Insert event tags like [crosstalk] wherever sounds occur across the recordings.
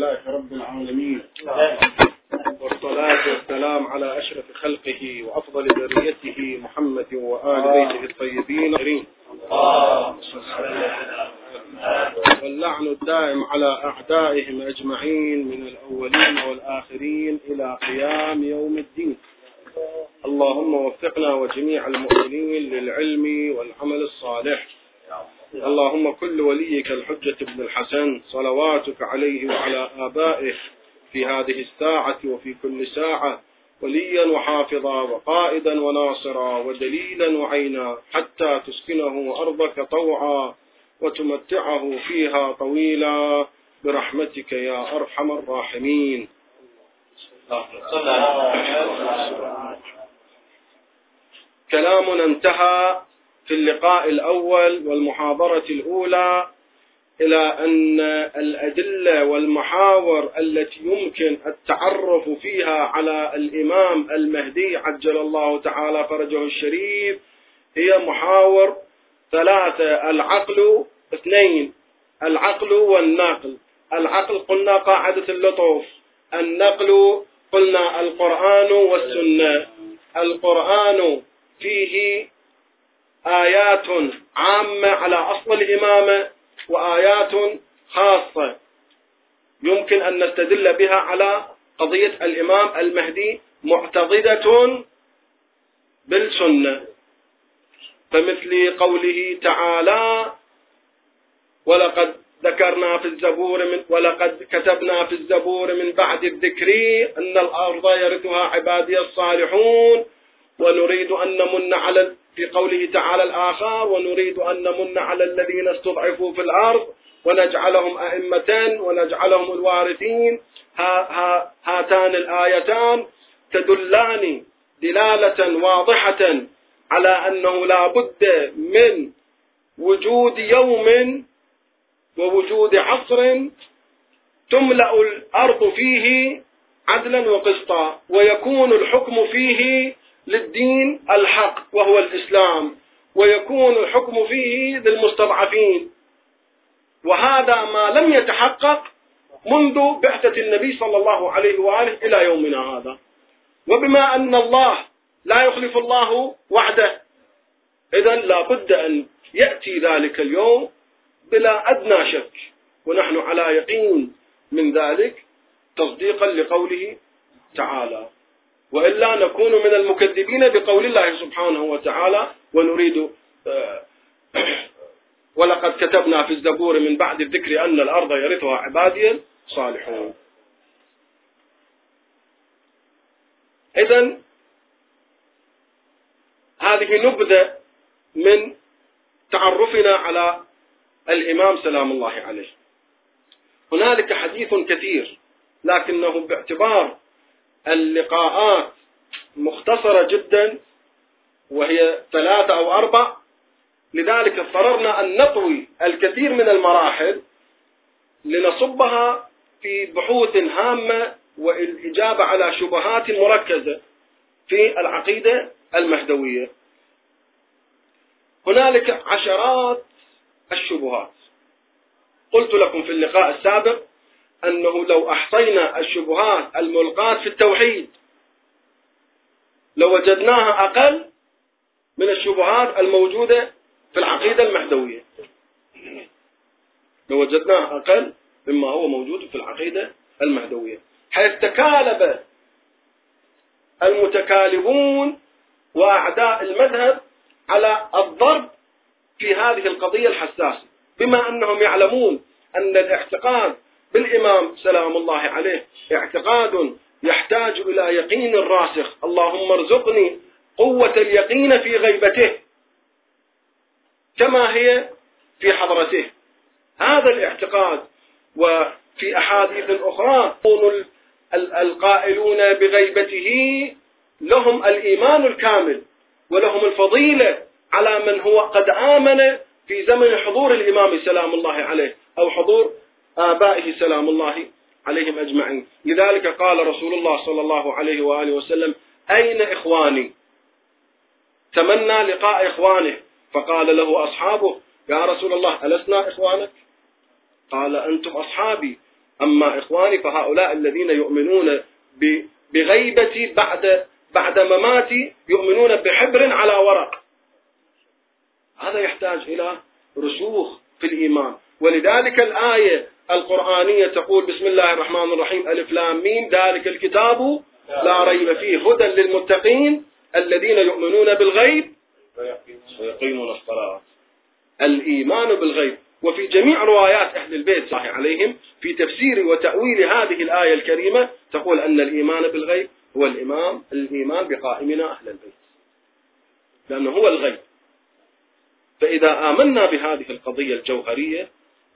لله رب العالمين. والصلاة والسلام على أشرف خلقه وأفضل ذريته محمد وآل بيته الطيبين. الكريم واللعن الدائم على أعدائهم أجمعين من الأولين والآخرين إلى قيام يوم الدين. اللهم وفقنا وجميع المؤمنين للعلم والعمل الصالح. اللهم كل وليك الحجة بن الحسن صلواتك عليه وعلى آبائه في هذه الساعة وفي كل ساعة وليا وحافظا وقائدا وناصرا ودليلا وعينا حتى تسكنه أرضك طوعا وتمتعه فيها طويلا. برحمتك يا أرحم الراحمين. كلامنا انتهى. في اللقاء الأول والمحاضرة الأولى إلى أن الأدلة والمحاور التي يمكن التعرف فيها على الإمام المهدي عجل الله تعالى فرجه الشريف هي محاور ثلاثة العقل اثنين العقل والنقل. العقل قلنا قاعدة اللطف النقل قلنا القرآن والسنة. القرآن فيه آيات عامة على أصل الإمامة وآيات خاصة يمكن أن نستدل بها على قضية الإمام المهدي معتضدة بالسنة. فمثل قوله تعالى ولقد ذكرنا في الزبور من ولقد كتبنا في الزبور من بعد الذكر أن الأرض يرثها عبادي الصالحون ونريد أن نمن على في قوله تعالى الآخر ونريد أن نمن على الذين استضعفوا في الأرض ونجعلهم أئمة ونجعلهم الوارثين. ها ها هاتان الآيتان تدلان دلالة واضحة على أنه لا بد من وجود يوم ووجود عصر تملأ الأرض فيه عدلا وقسطا ويكون الحكم فيه للدين الحق وهو الإسلام ويكون الحكم فيه للمستضعفين. وهذا ما لم يتحقق منذ بعثة النبي صلى الله عليه وآله إلى يومنا هذا. وبما أن الله لا يخلف الله وعده إذا لا بد أن يأتي ذلك اليوم بلا أدنى شك. ونحن على يقين من ذلك تصديقا لقوله تعالى. وإلا نكون من المكذبين بقول الله سبحانه وتعالى ونريد آه، [clears throat] ولقد كتبنا في الزبور من بعد الذكر أن الأرض يرثها عبادي صالحون. إذا هذه نبذة من تعرفنا على الإمام سلام الله عليه. هنالك حديث كثير لكنه باعتبار اللقاءات مختصرة جدا وهي ثلاثة أو أربع لذلك اضطررنا أن نطوي الكثير من المراحل لنصبها في بحوث هامة والإجابة على شبهات مركزة في العقيدة المهدوية. هنالك عشرات الشبهات. قلت لكم في اللقاء السابق أنه لو أحصينا الشبهات الملقاة في التوحيد لوجدناها أقل من الشبهات الموجودة في العقيدة المهدوية لوجدناها أقل مما هو موجود في العقيدة المهدوية حيث تكالب المتكالبون وأعداء المذهب على الضرب في هذه القضية الحساسة. بما أنهم يعلمون أن الاعتقاد بالإمام سلام الله عليه اعتقاد يحتاج إلى يقين راسخ. اللهم ارزقني قوة اليقين في غيبته كما هي في حضرته. هذا الاعتقاد. وفي أحاديث أخرى يكون القائلون بغيبته لهم الإيمان الكامل ولهم الفضيلة على من هو قد آمن في زمن حضور الإمام سلام الله عليه أو حضور آبائه سلام الله عليهم أجمعين. لذلك قال رسول الله صلى الله عليه وآله وسلم أين إخواني؟ تمنى لقاء إخوانه. فقال له أصحابه يا رسول الله ألسنا إخوانك؟ قال أنتم أصحابي. أما إخواني فهؤلاء الذين يؤمنون بغيبتي بعد بعد مماتي يؤمنون بحبر على ورق. هذا يحتاج إلى رسوخ في الإيمان. ولذلك الآية القرآنية تقول بسم الله الرحمن الرحيم ألف لام ميم ذلك الكتاب لا ريب فيه هدى للمتقين الذين يؤمنون بالغيب ويقيمون الصلاة. الإيمان بالغيب. وفي جميع روايات أهل البيت صحيح عليهم في تفسير وتأويل هذه الآية الكريمة تقول أن الإيمان بالغيب هو الإمام الإيمان بقائمنا أهل البيت. لأنه هو الغيب. فإذا آمنا بهذه القضية الجوهرية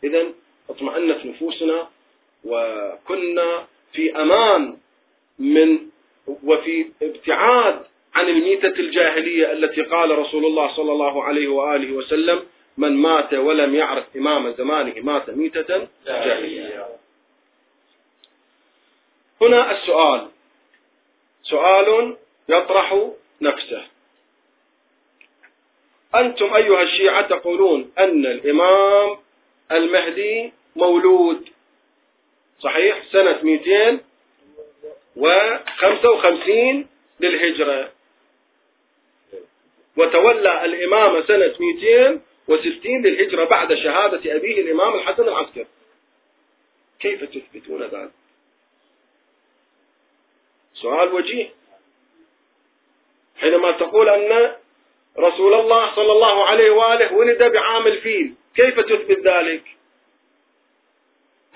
إذا اطمأنت نفوسنا وكنا في أمان من وفي ابتعاد عن الميتة الجاهلية التي قال رسول الله صلى الله عليه وآله وسلم من مات ولم يعرف إمام زمانه مات ميتة جاهلية. هنا السؤال. سؤال يطرح نفسه. أنتم أيها الشيعة تقولون أن الإمام المهدي مولود. صحيح؟ سنة 255 للهجرة. وتولى الإمامة سنة 260 للهجرة بعد شهادة أبيه الإمام الحسن العسكري. كيف تثبتون ذلك؟ سؤال وجيه. حينما تقول أن رسول الله صلى الله عليه وآله ولد بعام الفيل كيف تثبت ذلك؟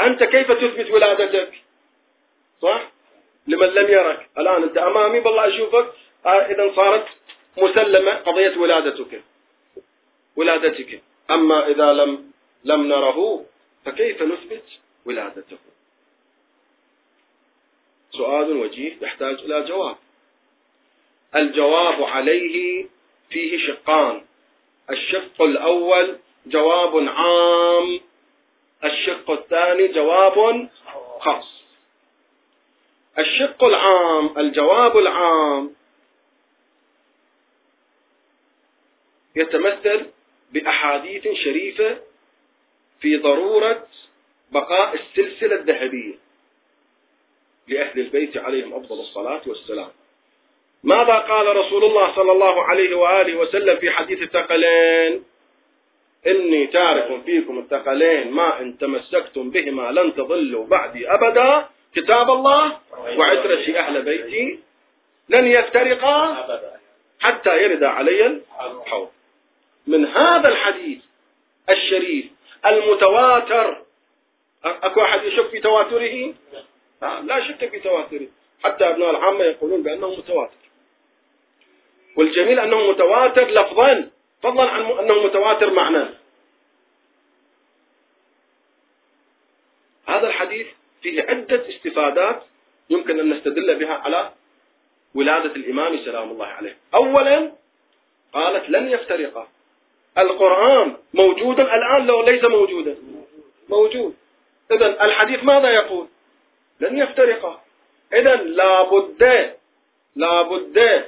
أنت كيف تثبت ولادتك؟ صح؟ لمن لم يرك. الآن أنت أمامي بالله أشوفك. آه، إذا صارت مسلمة قضية ولادتك. ولادتك. أما إذا لم لم نره فكيف نثبت ولادته سؤال وجيه يحتاج إلى جواب. الجواب عليه فيه شقان. الشق الأول جواب عام. الشق الثاني جواب خاص. الشق العام الجواب العام يتمثل بأحاديث شريفة في ضرورة بقاء السلسلة الذهبية لأهل البيت عليهم أفضل الصلاة والسلام. ماذا قال رسول الله صلى الله عليه وآله وسلم في حديث الثقلين؟ إني تارك فيكم الثقلين ما إن تمسكتم بهما لن تضلوا بعدي أبدا. كتاب الله وعترتي أهل بيتي لن يفترقا حتى يرد علي الحوض. من هذا الحديث الشريف المتواتر. أكو أحد يشك في تواتره؟ لا شك في تواتره. حتى أبناء العامة يقولون بأنه متواتر. والجميل أنه متواتر لفظا. فضلا عن أنه متواتر معنى هذا الحديث فيه عدة استفادات يمكن أن نستدل بها على ولادة الإمام سلام الله عليه. أولا قالت لن يفترقا القرآن موجودا الآن لو ليس موجودا. موجود. إذا الحديث ماذا يقول؟ لن يفترقا إذا لابد لابد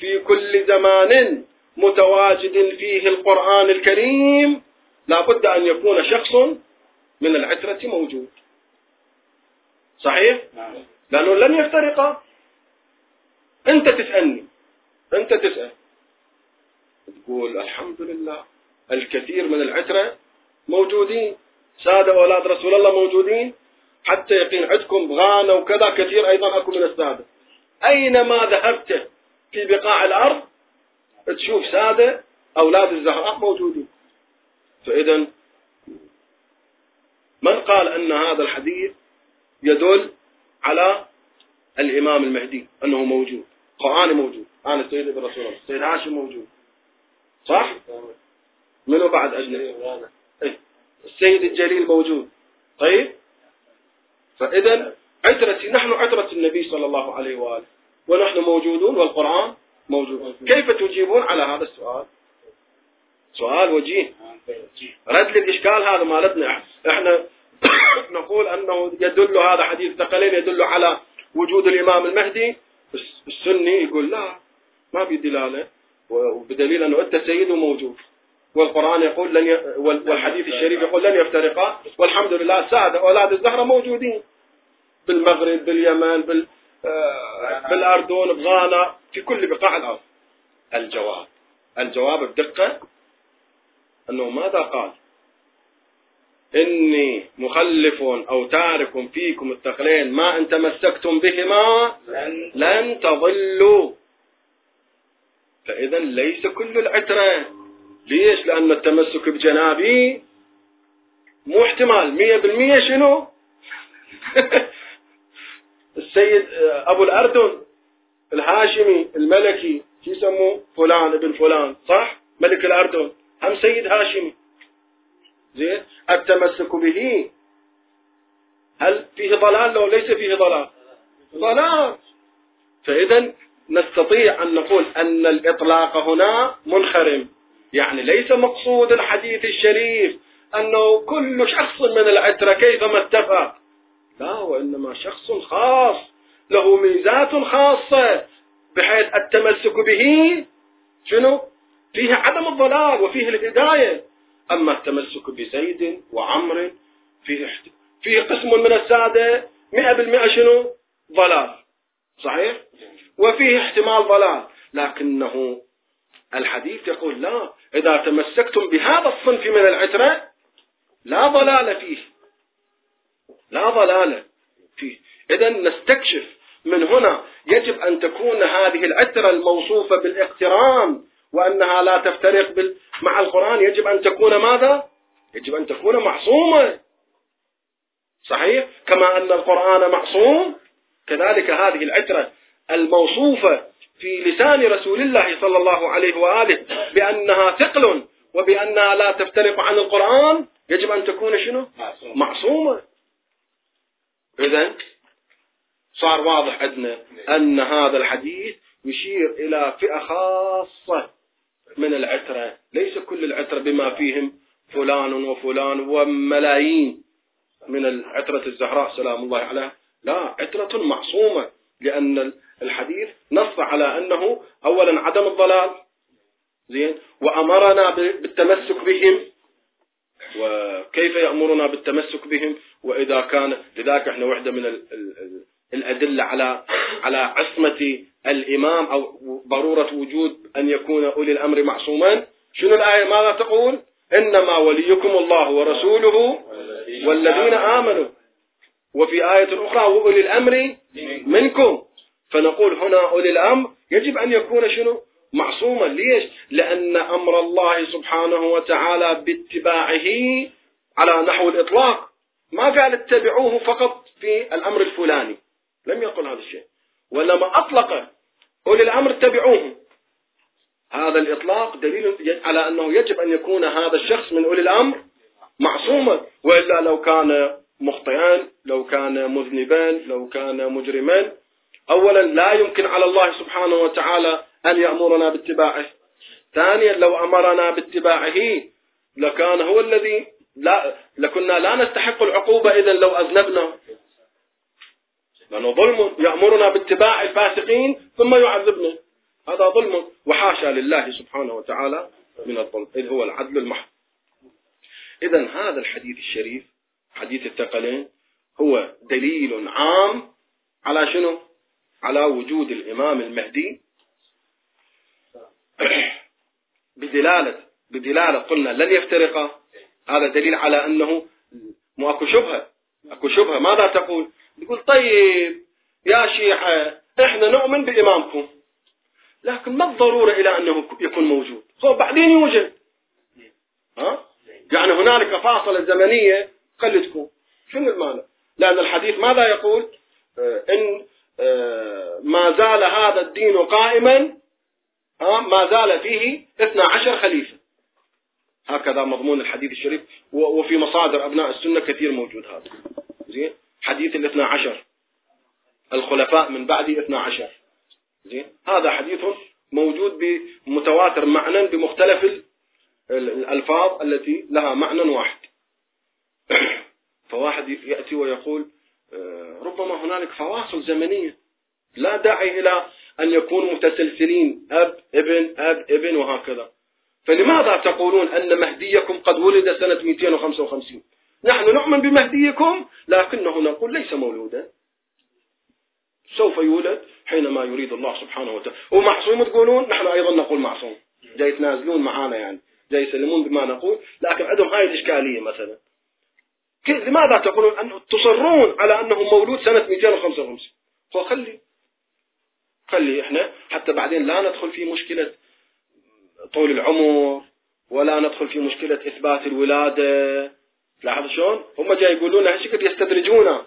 في كل زمان متواجد فيه القرآن الكريم. لابد أن يكون شخص من العترة موجود. صحيح؟ نعم. لأنه لن يفترقا أنت تسألني. أنت تسأل. تقول الحمد لله الكثير من العترة موجودين. سادة أولاد رسول الله موجودين. حتى يقين عندكم غانا وكذا كثير أيضا أكو من السادة. أينما ذهبت في بقاع الأرض تشوف سادة أولاد الزهراء موجودين. فإذا من قال أن هذا الحديث يدل على الإمام المهدي أنه موجود. قرآن موجود. أنا السيد ابن رسول الله السيد هاشم موجود. صح؟ منو بعد أجنبي؟ إيه. السيد الجليل موجود. طيب؟ فإذا عترتي نحن عترة النبي صلى الله عليه وآله. ونحن موجودون والقرآن موجود. كيف تجيبون على هذا السؤال؟ سؤال وجيه. رد للإشكال هذا مالتنا إحنا [coughs] نقول أنه يدل هذا حديث ثقلين يدل على وجود الإمام المهدي. السني يقول لا ما في دلالة. وبدليل أنه أنت سيد وموجود. والقرآن يقول لن ي... والحديث الشريف يقول لن يفترقا. والحمد لله سادة أولاد الزهرة موجودين. بالمغرب باليمن بال... آه، بالأردن بغانا في كل بقاع الأرض. الجواب. الجواب بدقة أنه ماذا قال؟ إني مخلف أو تارك فيكم الثقلين ما إن تمسكتم بهما لن تضلوا. فإذا ليس كل العترة. ليش؟ لأن التمسك بجنابي مو احتمال. مية بالمية شنو؟ [laughs] السيد أبو الأردن الهاشمي الملكي شو يسموه؟ فلان ابن فلان صح؟ ملك الأردن. هم سيد هاشمي. زين؟ التمسك به. هل فيه ضلال؟ لو ليس فيه ضلال. ضلال. فإذا نستطيع أن نقول أن الإطلاق هنا منخرم. يعني ليس مقصود الحديث الشريف أنه كل شخص من العترة كيفما اتفق. لا وإنما شخص خاص له ميزات خاصة بحيث التمسك به شنو؟ فيه عدم الضلال وفيه الهداية. أما التمسك بزيد وعمر فيه فيه قسم من السادة مئة بالمئة شنو؟ ضلال. صحيح؟ وفيه احتمال ضلال. لكنه الحديث يقول لا إذا تمسكتم بهذا الصنف من العترة لا ضلال فيه. لا ضلال فيه. إذا نستكشف من هنا يجب أن تكون هذه العترة الموصوفة بالاقتران وأنها لا تفترق بال... مع القرآن. يجب أن تكون ماذا؟ يجب أن تكون معصومة. صحيح؟ كما أن القرآن معصوم. كذلك هذه العترة الموصوفة في لسان رسول الله صلى الله عليه وآله بأنها ثقل وبأنها لا تفترق عن القرآن يجب أن تكون شنو؟ معصومة. إذا صار واضح عندنا أن هذا الحديث يشير إلى فئة خاصة من العترة ليس كل العترة بما فيهم فلان وفلان وملايين من العترة الزهراء سلام الله عليها. لا عترة معصومة لأن الحديث نص على أنه أولا عدم الضلال زين وأمرنا بالتمسك بهم وكيف يأمرنا بالتمسك بهم؟ وإذا كان لذلك إحنا وحدة من الأدلة على على عصمة الإمام أو ضرورة وجود أن يكون أولي الأمر معصوما. شنو الآية؟ ماذا تقول؟ إنما وليكم الله ورسوله والذين آمنوا. وفي آية أخرى وأولي الأمر منكم. فنقول هنا أولي الأمر يجب أن يكون شنو؟ معصوما ليش؟ لأن أمر الله سبحانه وتعالى باتباعه على نحو الإطلاق. ما قال اتبعوه فقط في الأمر الفلاني. لم يقل هذا الشيء. ولما أطلق أولي الأمر اتبعوه. هذا الإطلاق دليل على أنه يجب أن يكون هذا الشخص من أولي الأمر معصوما وإلا لو كان مخطئا لو كان مذنبا لو كان مجرما أولا لا يمكن على الله سبحانه وتعالى أن يأمرنا باتباعه؟ ثانيا لو أمرنا باتباعه لكان هو الذي لا لكنا لا نستحق العقوبة إذا لو أذنبنا لأنه ظلم يأمرنا باتباع الفاسقين ثم يعذبنا. هذا ظلم وحاشا لله سبحانه وتعالى من الظلم. إذ هو العدل المحض. إذا هذا الحديث الشريف حديث الثقلين هو دليل عام على شنو؟ على وجود الإمام المهدي [coughs] بدلالة بدلالة قلنا لن يفترقا هذا دليل على أنه مو أكو شبهة. أكو شبهة. ماذا تقول؟ يقول طيب يا شيعة إحنا نؤمن بإمامكم لكن ما الضرورة إلى أنه يكون موجود؟ هو بعدين يوجد. ها؟ يعني هنالك فاصلة زمنية قد تكون شنو المعنى؟ لأن الحديث ماذا يقول؟ إن آه، ما زال هذا الدين قائما ما زال فيه 12 خليفة. هكذا مضمون الحديث الشريف وفي مصادر أبناء السنة كثير موجود هذا. زين؟ حديث الاثنى عشر. الخلفاء من بعد اثنى عشر. زين؟ هذا حديث موجود بمتواتر معنى بمختلف الألفاظ التي لها معنى واحد. [coughs] فواحد يأتي ويقول آه، ربما هنالك فواصل زمنية. لا داعي إلى أن يكونوا متسلسلين أب ابن أب ابن وهكذا. فلماذا تقولون أن مهديكم قد ولد سنة 255 نحن نؤمن بمهديكم لكنه نقول ليس مولودا. سوف يولد حينما يريد الله سبحانه وتعالى. ومعصوم تقولون نحن أيضا نقول معصوم. جاي يتنازلون معانا يعني جاي يسلمون بما نقول لكن عندهم هاي الإشكالية مثلا. لماذا تقولون أن تصرون على أنه مولود سنة 255 هو خلي. خلي إحنا حتى بعدين لا ندخل في مشكلة طول العمر ولا ندخل في مشكلة إثبات الولادة. لاحظ شلون؟ هم جاي يقولون هالشكل يستدرجونا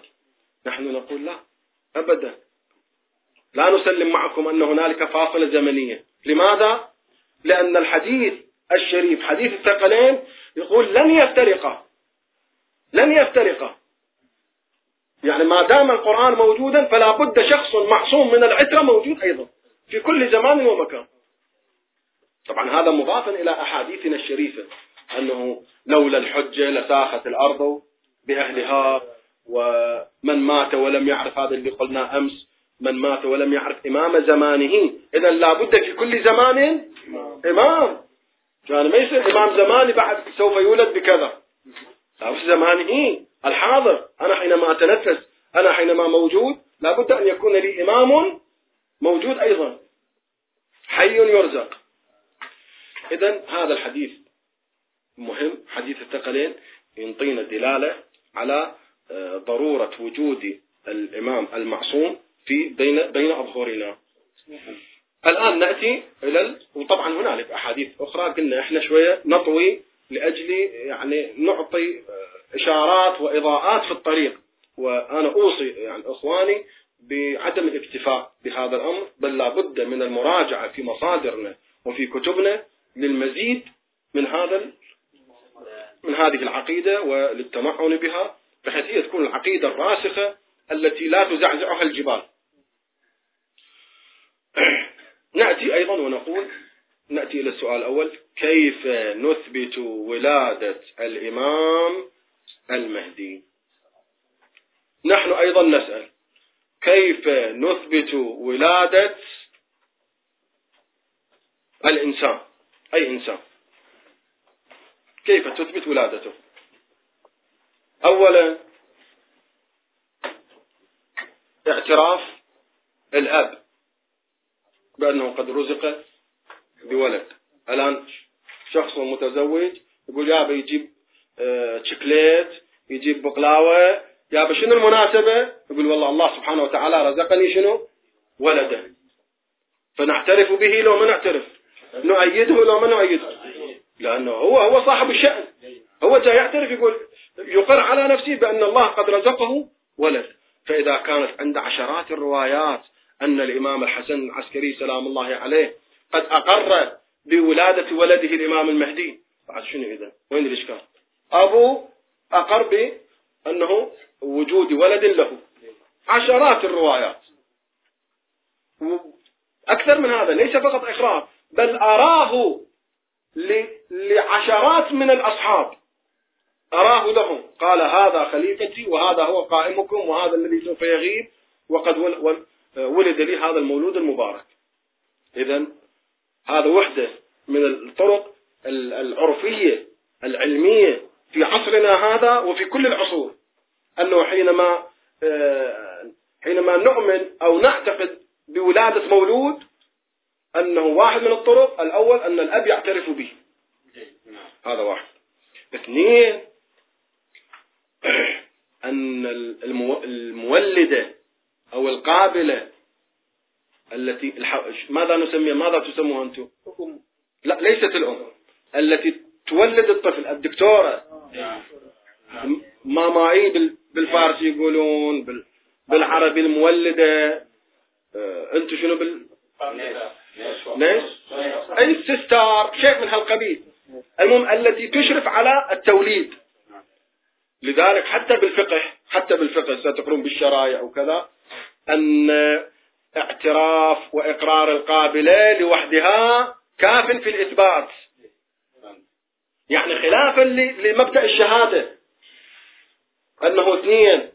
نحن نقول لا أبدا. لا نسلم معكم أن هنالك فاصلة زمنية. لماذا؟ لأن الحديث الشريف حديث الثقلين يقول لن يفترقا. لن يفترقا. يعني ما دام القرآن موجودا فلا بد شخص معصوم من العترة موجود أيضا في كل زمان ومكان. طبعا هذا مضافا إلى أحاديثنا الشريفة أنه لولا الحجة لساخت الأرض بأهلها ومن مات ولم يعرف هذا اللي قلنا أمس من مات ولم يعرف إمام زمانه. إذا لابد في كل زمان إمام. يعني ما يصير إمام زماني بعد سوف يولد بكذا. في زمانه الحاضر. أنا حينما أتنفس أنا حينما موجود لابد أن يكون لي إمام موجود أيضا. حي يرزق. إذا هذا الحديث مهم. حديث الثقلين ينطينا دلالة على آه، ضرورة وجود الإمام المعصوم في بين بين أظهرنا. الآن نأتي إلى. وطبعا هنالك أحاديث أخرى. قلنا إحنا شوية نطوي لأجل يعني نعطي إشارات وإضاءات في الطريق. وأنا أوصي يعني إخواني بعدم الاكتفاء بهذا الأمر بل لابد من المراجعة في مصادرنا وفي كتبنا للمزيد من هذا من هذه العقيدة وللتمعن بها بحيث هي تكون العقيدة الراسخة التي لا تزعزعها الجبال. [clears throat] نأتي أيضا ونقول نأتي إلى السؤال الأول. كيف نثبت ولادة الإمام المهدي؟ نحن أيضا نسأل كيف نثبت ولادة الإنسان؟ أي إنسان. كيف تثبت ولادته؟ أولا اعتراف الأب بأنه قد رزق بولد. الآن شخص متزوج يقول يابا يجيب آه، شكليت يجيب بقلاوة يابا شنو المناسبة؟ يقول والله الله سبحانه وتعالى رزقني شنو؟ ولده. فنعترف به لو ما نعترف. نؤيده لو ما نؤيده. لأنه هو هو صاحب الشأن. هو جاي يعترف يقول يقر على نفسه بأن الله قد رزقه ولد. فإذا كانت عند عشرات الروايات أن الإمام الحسن العسكري سلام الله عليه قد أقر بولادة ولده الإمام المهدي. بعد شنو إذا؟ وين الإشكال؟ أبو أقر بأنه وجود ولد له. عشرات الروايات. أكثر من هذا ليس فقط إقرار بل أراه لعشرات من الأصحاب. أراه لهم. قال هذا خليفتي وهذا هو قائمكم وهذا الذي سوف يغيب وقد ولد لي هذا المولود المبارك. إذا هذا وحدة من الطرق العرفية العلمية في عصرنا هذا وفي كل العصور أنه حينما آه، حينما نؤمن أو نعتقد بولادة مولود أنه واحد من الطرق الأول أن الأب يعترف به هذا واحد اثنين أن المولدة أو القابلة التي ماذا نسميها ماذا تسموها أنتم؟ لا ليست الأم. التي تولد الطفل الدكتورة. ماماي بالفارسي يقولون بالعربي المولدة. آه، أنتم شنو بال؟ ليش؟ السستار شيء من هالقبيل. المهم التي تشرف على التوليد. لذلك حتى بالفقه حتى بالفقه ستقرون بالشرايع وكذا أن اعتراف وإقرار القابلة لوحدها كاف في الإثبات. يعني خلافا لمبدأ الشهادة. أنه اثنين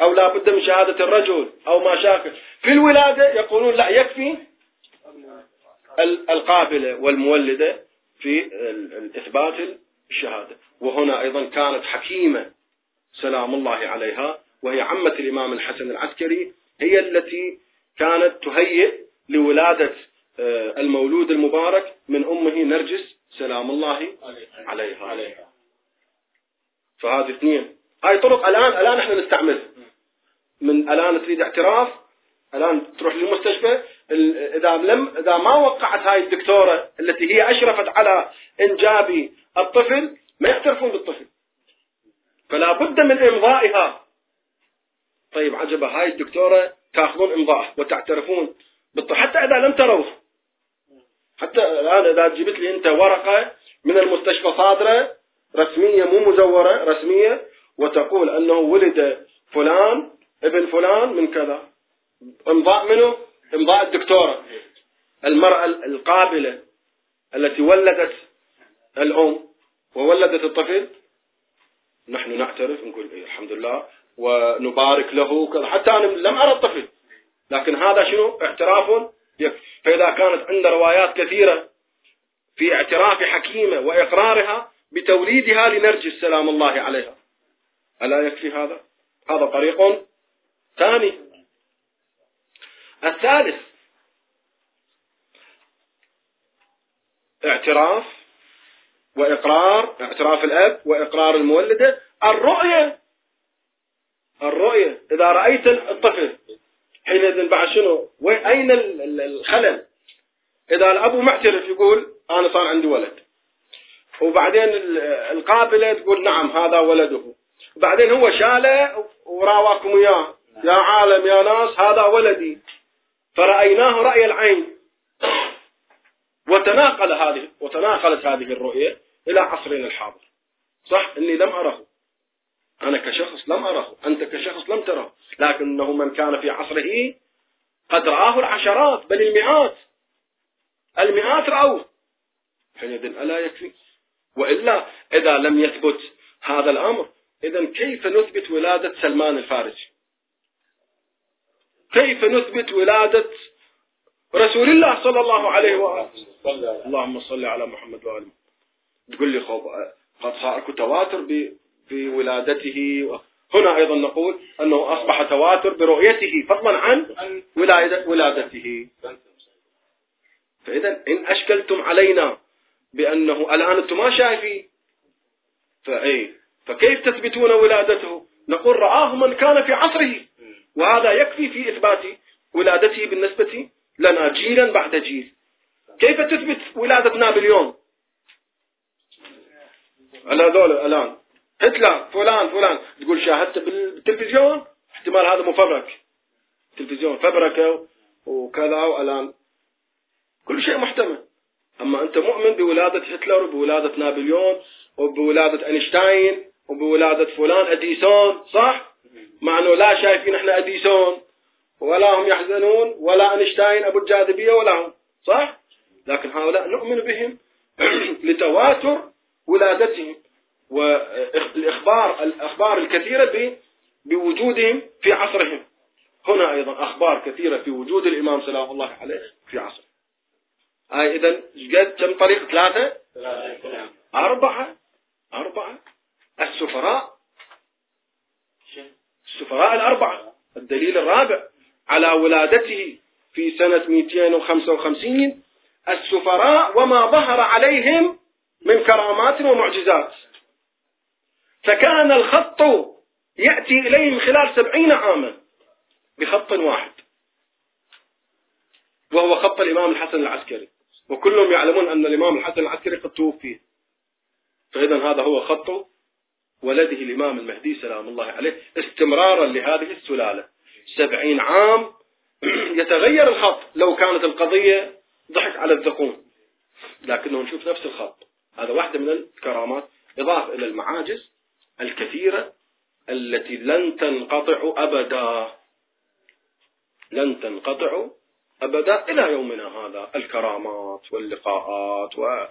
أو لا بد من شهادة الرجل أو ما شاكل في الولادة يقولون لا يكفي القابلة والمولدة في إثبات الشهادة. وهنا أيضا كانت حكيمة سلام الله عليها وهي عمة الإمام الحسن العسكري هي التي كانت تهيئ لولادة آه، المولود المبارك من أمه نرجس سلام الله عليها. فهذه اثنين. هاي طرق الآن الآن إحنا نستعملها من الآن تريد اعتراف الآن تروح للمستشفى. إذا لم إذا ما وقعت هاي الدكتورة التي هي أشرفت على إنجاب الطفل ما يعترفون بالطفل. فلا بد من إمضائها طيب عجبة هاي الدكتورة تاخذون إمضاء وتعترفون حتى إذا لم تروه. حتى الآن إذا جبت لي أنت ورقة من المستشفى صادرة رسمية مو مزورة رسمية وتقول أنه ولد فلان ابن فلان من كذا. امضاء منه؟ امضاء الدكتورة. المرأة القابلة التي ولدت الأم وولدت الطفل. نحن نعترف نقول إيه الحمد لله. ونبارك له حتى أنا لم أرى الطفل. لكن هذا شنو؟ اعتراف فإذا كانت عند روايات كثيرة في اعتراف حكيمة وإقرارها بتوليدها لنرجس سلام الله عليها. ألا يكفي هذا؟ هذا طريق ثاني. الثالث. اعتراف وإقرار اعتراف الأب وإقرار المولدة. الرؤية الرؤية إذا رأيت الطفل حينئذ بعد شنو؟ أين الخلل؟ إذا الأب معترف يقول أنا صار عندي ولد. وبعدين القابلة تقول نعم هذا ولده. بعدين هو شاله وراواكم إياه. يا عالم يا ناس هذا ولدي. فرأيناه رأي العين. وتناقل هذه وتناقلت هذه الرؤية إلى عصرنا الحاضر. صح؟ إني لم أره. أنا كشخص لم أره أنت كشخص لم تره. لكنه من كان في عصره قد رآه العشرات بل المئات. المئات رأوه. حينئذ ألا يكفي. وإلا إذا لم يثبت هذا الأمر إذا كيف نثبت ولادة سلمان الفارسي؟ كيف نثبت ولادة رسول الله صلى الله عليه وآله؟ اللهم صل على محمد وآله تقول لي قد صار تواتر بولادته هنا أيضا نقول أنه أصبح تواتر برؤيته فضلا عن ولادته. فإذا إن أشكلتم علينا بأنه الآن أنتم ما شايفين. فأي فكيف تثبتون ولادته؟ نقول رآه من كان في عصره. وهذا يكفي في إثبات ولادته بالنسبة لنا جيلا بعد جيل. كيف تثبت ولادة نابليون على ذول الآن. هتلر فلان فلان. تقول شاهدت بالتلفزيون احتمال هذا مفبرك تلفزيون فبركة وكذا والآن. كل شيء محتمل. أما أنت مؤمن بولادة هتلر وبولادة نابليون وبولادة أينشتاين وبولادة فلان أديسون صح؟ مع أنه لا شايفين إحنا أديسون. ولا هم يحزنون ولا أينشتاين أبو الجاذبية ولا هم. صح؟ لكن هؤلاء نؤمن بهم [clears throat] لتواتر ولادتهم. والإخبار الأخبار الكثيرة بوجودهم في عصرهم. هنا أيضا أخبار كثيرة في وجود الإمام سلام الله عليه في عصره. هاي إذا قد كم طريق؟ ثلاثة؟ أربعة. أربعة. السفراء. السفراء الأربعة. الدليل الرابع. على ولادته في سنة 255 السفراء وما ظهر عليهم من كرامات ومعجزات. فكان الخط يأتي إليهم خلال سبعين عاما بخط واحد. وهو خط الإمام الحسن العسكري. وكلهم يعلمون أن الإمام الحسن العسكري قد توفي. فإذا هذا هو خط ولده الإمام المهدي سلام الله عليه استمرارا لهذه السلالة. سبعين عام [clears throat] يتغير الخط. لو كانت القضية ضحك على الذقون لكنه نشوف نفس الخط. هذا واحدة من الكرامات. إضافة إلى المعاجز. الكثيرة التي لن تنقطع أبدا. لن تنقطع أبدا إلى يومنا هذا. الكرامات واللقاءات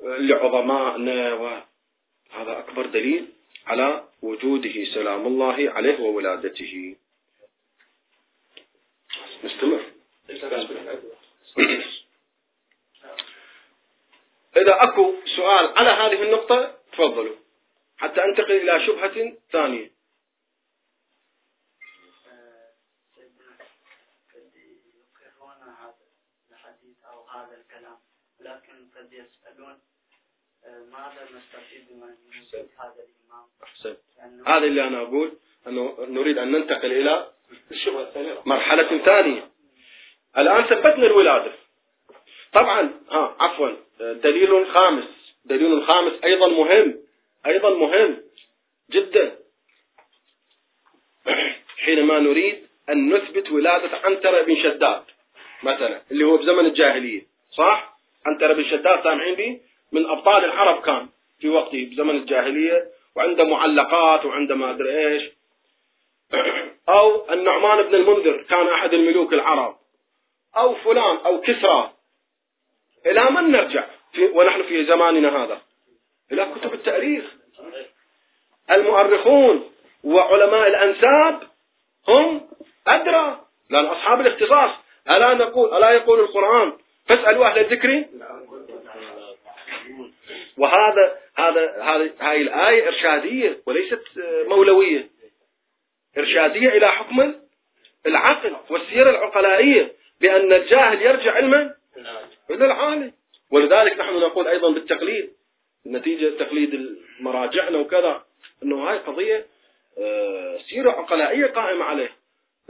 ولعظمائنا وهذا أكبر دليل على وجوده سلام الله عليه وولادته. نستمر. إذا أكو سؤال على هذه النقطة تفضلوا. حتى أنتقل إلى شبهة ثانية. لكن قد يسألون ماذا نستفيد من هذا الإمام أحسنت. هذا اللي أنا أقول أنه نريد أن ننتقل إلى مرحلة ثانية. الآن ثبتنا الولادة. طبعا ها عفوا دليل خامس. دليل خامس أيضا مهم. أيضا مهم جدا حينما نريد أن نثبت ولادة عنترة بن شداد مثلا اللي هو بزمن الجاهلية صح؟ عنترة بن شداد سامعين به من أبطال العرب كان في وقته بزمن الجاهلية وعنده معلقات وعنده ما أدري إيش. أو النعمان بن المنذر كان أحد الملوك العرب. أو فلان أو كسرى. إلى من نرجع؟ في ونحن في زماننا هذا. إلى كتب التاريخ. المؤرخون وعلماء الأنساب هم أدرى. لأن أصحاب الاختصاص ألا نقول ألا يقول القرآن؟ فاسألوا أهل الذكر. وهذا هذا هذه هاي الآية إرشادية وليست مولوية. إرشادية إلى حكم العقل والسيرة العقلائية بأن الجاهل يرجع علما إلى العالم. ولذلك نحن نقول أيضا بالتقليد نتيجة تقليد مراجعنا وكذا. أنه هاي قضية آه، سيرة عقلائية قائمة عليه.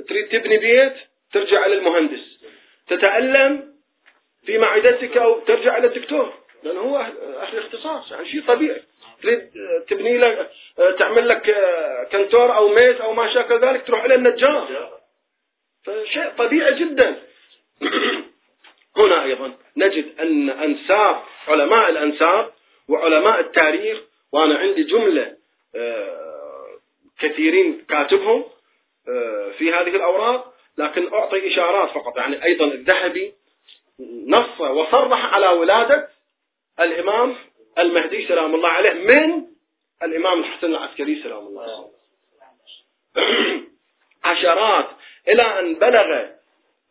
تريد تبني بيت ترجع إلى المهندس. تتألم في معدتك أو ترجع إلى الدكتور. لأنه هو أهل اختصاص يعني شيء طبيعي. تريد تبني لك تعمل لك كنتور أو ميز أو ما شاكل ذلك تروح إلى النجار. فشيء طبيعي جدا. [clears throat] هنا أيضا نجد أن أنساب علماء الأنساب وعلماء التاريخ وأنا عندي جملة آه، كثيرين كاتبهم آه، في هذه الأوراق لكن أعطي إشارات فقط. يعني أيضا الذهبي نص وصرح على ولادة الإمام المهدي سلام الله عليه من الإمام الحسن العسكري سلام الله عليه. [clears throat] عشرات إلى أن بلغ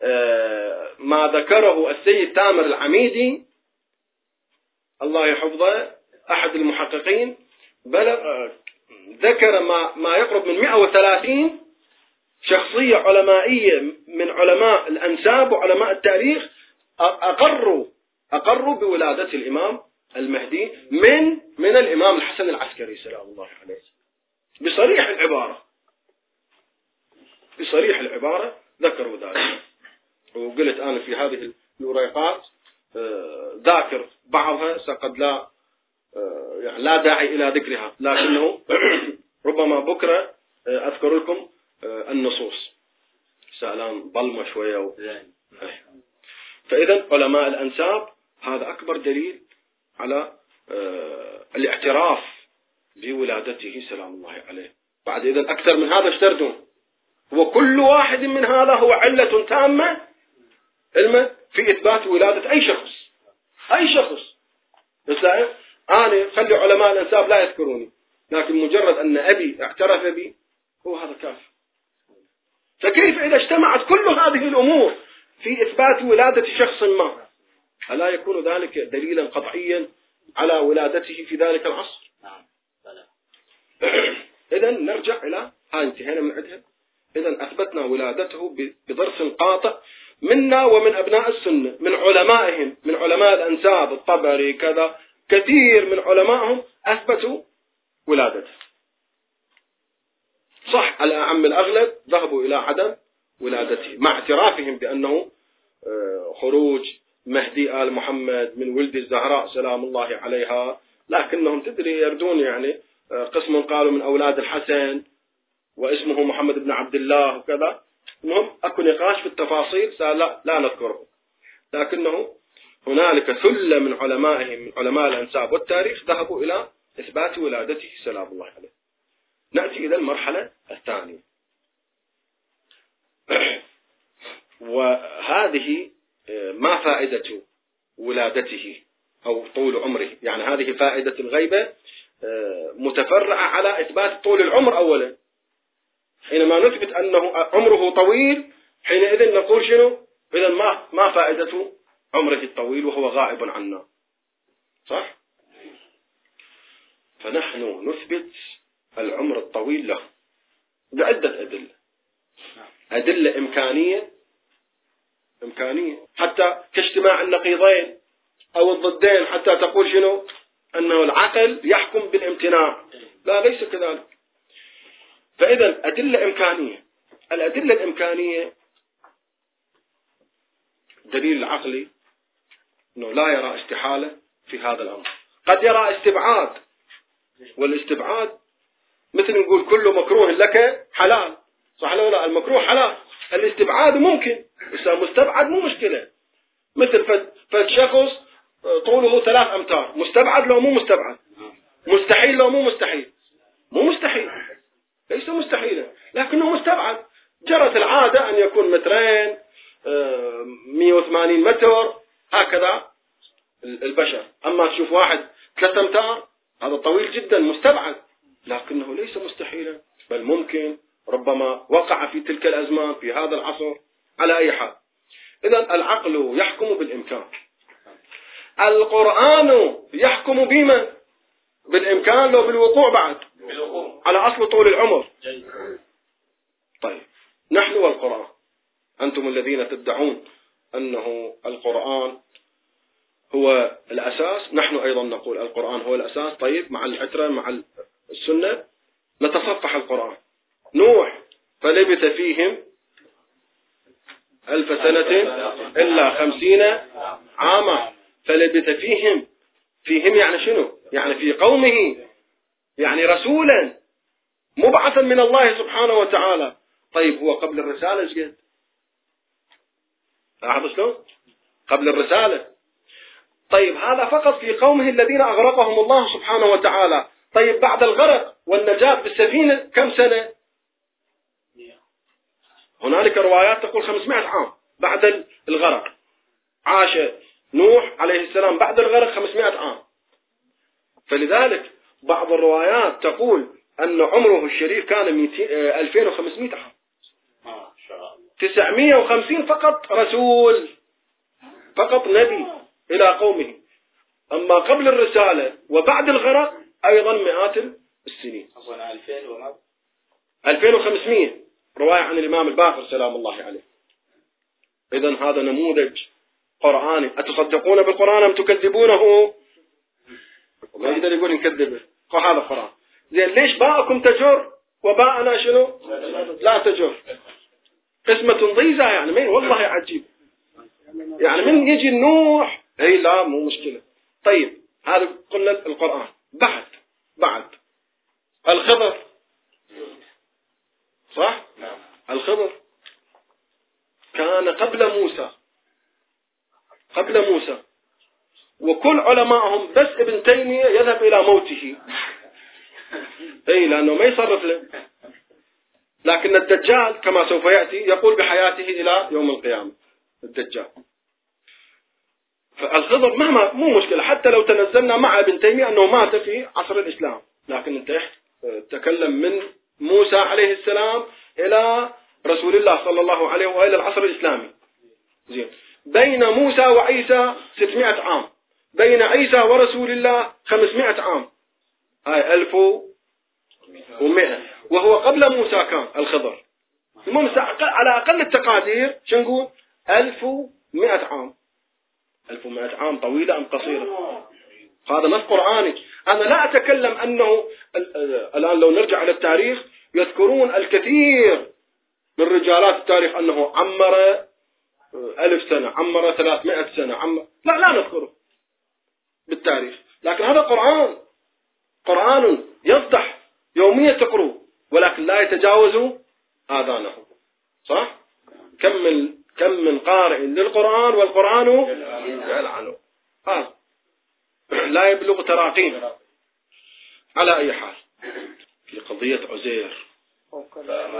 آه، ما ذكره السيد تامر العميدي الله يحفظه أحد المحققين بلغ ذكر ما ما يقرب من 130 شخصية علمائية من علماء الأنساب وعلماء التاريخ أقروا أقروا بولادة الإمام المهدي من من الإمام الحسن العسكري سلام الله عليه. بصريح العبارة. بصريح العبارة ذكروا ذلك. وقلت أنا في هذه الوريقات آه، ذاكر بعضها قد لا يعني لا داعي إلى ذكرها. لكنه [clears throat] ربما بكرة آه، أذكر لكم النصوص. سألان ظلمة شوية و... فإذا علماء الأنساب هذا أكبر دليل على آه، الاعتراف بولادته سلام الله عليه. بعد إذا أكثر من هذا اشتردون وكل واحد من هذا هو علة تامة. علما في إثبات ولادة أي شخص. أي شخص. أنا خلي علماء الأنساب لا يذكروني لكن مجرد أن أبي اعترف بي هو هذا كافي فكيف إذا اجتمعت كل هذه الأمور في إثبات ولادة شخص ما؟ ألا يكون ذلك دليلا قطعيا على ولادته في ذلك العصر؟ نعم [clears throat] إذا نرجع إلى هاي انتهينا من عندها. إذا أثبتنا ولادته بضرس قاطع منا ومن أبناء السنة من علمائهم من علماء الأنساب الطبري كذا كثير من علمائهم أثبتوا ولادته. صح على أعم الأغلب ذهبوا إلى عدم ولادته مع اعترافهم بأنه آه، خروج مهدي آل محمد من ولد الزهراء سلام الله عليها لكنهم تدري يردون يعني آه، قسم قالوا من أولاد الحسن واسمه محمد بن عبد الله وكذا. المهم أكو نقاش في التفاصيل لا, لا نذكره. لكنه هنالك ثلة من علمائهم من علماء الأنساب والتاريخ ذهبوا إلى إثبات ولادته سلام الله عليه. نأتي إلى المرحلة الثانية. [clears throat] وهذه آه، ما فائدة ولادته أو طول عمره؟ يعني هذه فائدة الغيبة آه، متفرعة على إثبات طول العمر أولا. حينما نثبت أنه عمره طويل حينئذ نقول شنو؟ إذا ما ما فائدة عمره الطويل وهو غائب عنا صح؟ فنحن نثبت العمر الطويل له بعدة أدلة. أدلة إمكانية إمكانية. حتى كاجتماع النقيضين أو الضدين حتى تقول شنو؟ أنه العقل يحكم بالامتناع. لا ليس كذلك. فإذا أدلة إمكانية. الأدلة الإمكانية دليل العقلي أنه لا يرى استحالة في هذا الأمر. قد يرى استبعاد. والاستبعاد مثل نقول كل مكروه لك حلال. صح لا؟ المكروه حلال. الاستبعاد ممكن. بس مستبعد مو مشكلة. مثل فالشخص طوله ثلاث أمتار. مستبعد لو مو مستبعد. مستحيل لو مو مستحيل. مو مستحيل. ليس مستحيلا. لكنه مستبعد. جرت العادة أن يكون مترين 180 متر. هكذا البشر. أما تشوف واحد ثلاثة أمتار هذا طويل جدا مستبعد. لكنه ليس مستحيلا بل ممكن ربما وقع في تلك الأزمان في هذا العصر على أي حال. إذا العقل يحكم بالإمكان. القرآن يحكم بما بالإمكان لو بالوقوع بعد؟ على أصل طول العمر. طيب. نحن والقرآن أنتم الذين تدعون أنه القرآن هو الأساس. نحن أيضا نقول القرآن هو الأساس. طيب مع العترة مع السنة نتصفح القرآن. نوح فلبث فيهم ألف سنة إلا خمسين عاما. فلبث فيهم فيهم يعني شنو؟ يعني في قومه يعني رسولا مبعثا من الله سبحانه وتعالى. طيب هو قبل الرسالة إيش لاحظ شلون قبل الرسالة. طيب هذا فقط في قومه الذين أغرقهم الله سبحانه وتعالى. طيب بعد الغرق والنجاة بالسفينة كم سنة؟ هنالك روايات تقول 500 عام بعد الغرق. عاش نوح عليه السلام بعد الغرق 500 عام. فلذلك بعض الروايات تقول أن عمره الشريف كان 2500 عام ما شاء الله 950 فقط رسول فقط نبي إلى قومه. أما قبل الرسالة وبعد الغرق أيضا مئات السنين. 2500 رواية عن الإمام الباقر سلام الله عليه. إذا هذا نموذج قرآني. أتصدقون بالقرآن أم تكذبونه؟ ما يقدر يقول نكذبه هذا قرآن. زين ليش باءكم تجر؟ وباءنا شنو؟ لا تجر. قسمة ضيزة يعني مين والله عجيب. يعني من يجي النوح اي لا مو مشكلة. طيب هذا قلنا القرآن. بعد بعد. الخضر. صح؟ الخضر. كان قبل موسى. قبل موسى. وكل علمائهم بس ابن تيمية يذهب إلى موته. أي لأنه ما يصرف له. لكن الدجال كما سوف يأتي يقول بحياته إلى يوم القيامة الدجال. فالخضر مهما مو مشكلة حتى لو تنزلنا مع ابن تيمية أنه مات في عصر الإسلام. لكن أنت تكلم من موسى عليه السلام إلى رسول الله صلى الله عليه وإلى العصر الإسلامي. زين. بين موسى وعيسى 600 عام. بين عيسى ورسول الله 500 عام. هاي 1100 وهو قبل موسى كان الخضر. المهم على أقل التقادير شو نقول؟ 1100 عام. 1100 عام طويلة أم قصيرة؟ هذا نص قرآني. أنا لا أتكلم أنه الآن لو نرجع إلى التاريخ يذكرون الكثير من رجالات التاريخ أنه عمر ألف سنة عمر ثلاثمائة سنة عمر لا لا نذكره بالتاريخ. لكن هذا قرآن. قرآن يفتح يوميا تقروه ولكن لا يتجاوز آذانه. صح؟ كم من كم من قارئ للقرآن والقرآن يلعنه. آه. لا يبلغ تراقيم. على أي حال. في قضية عزير.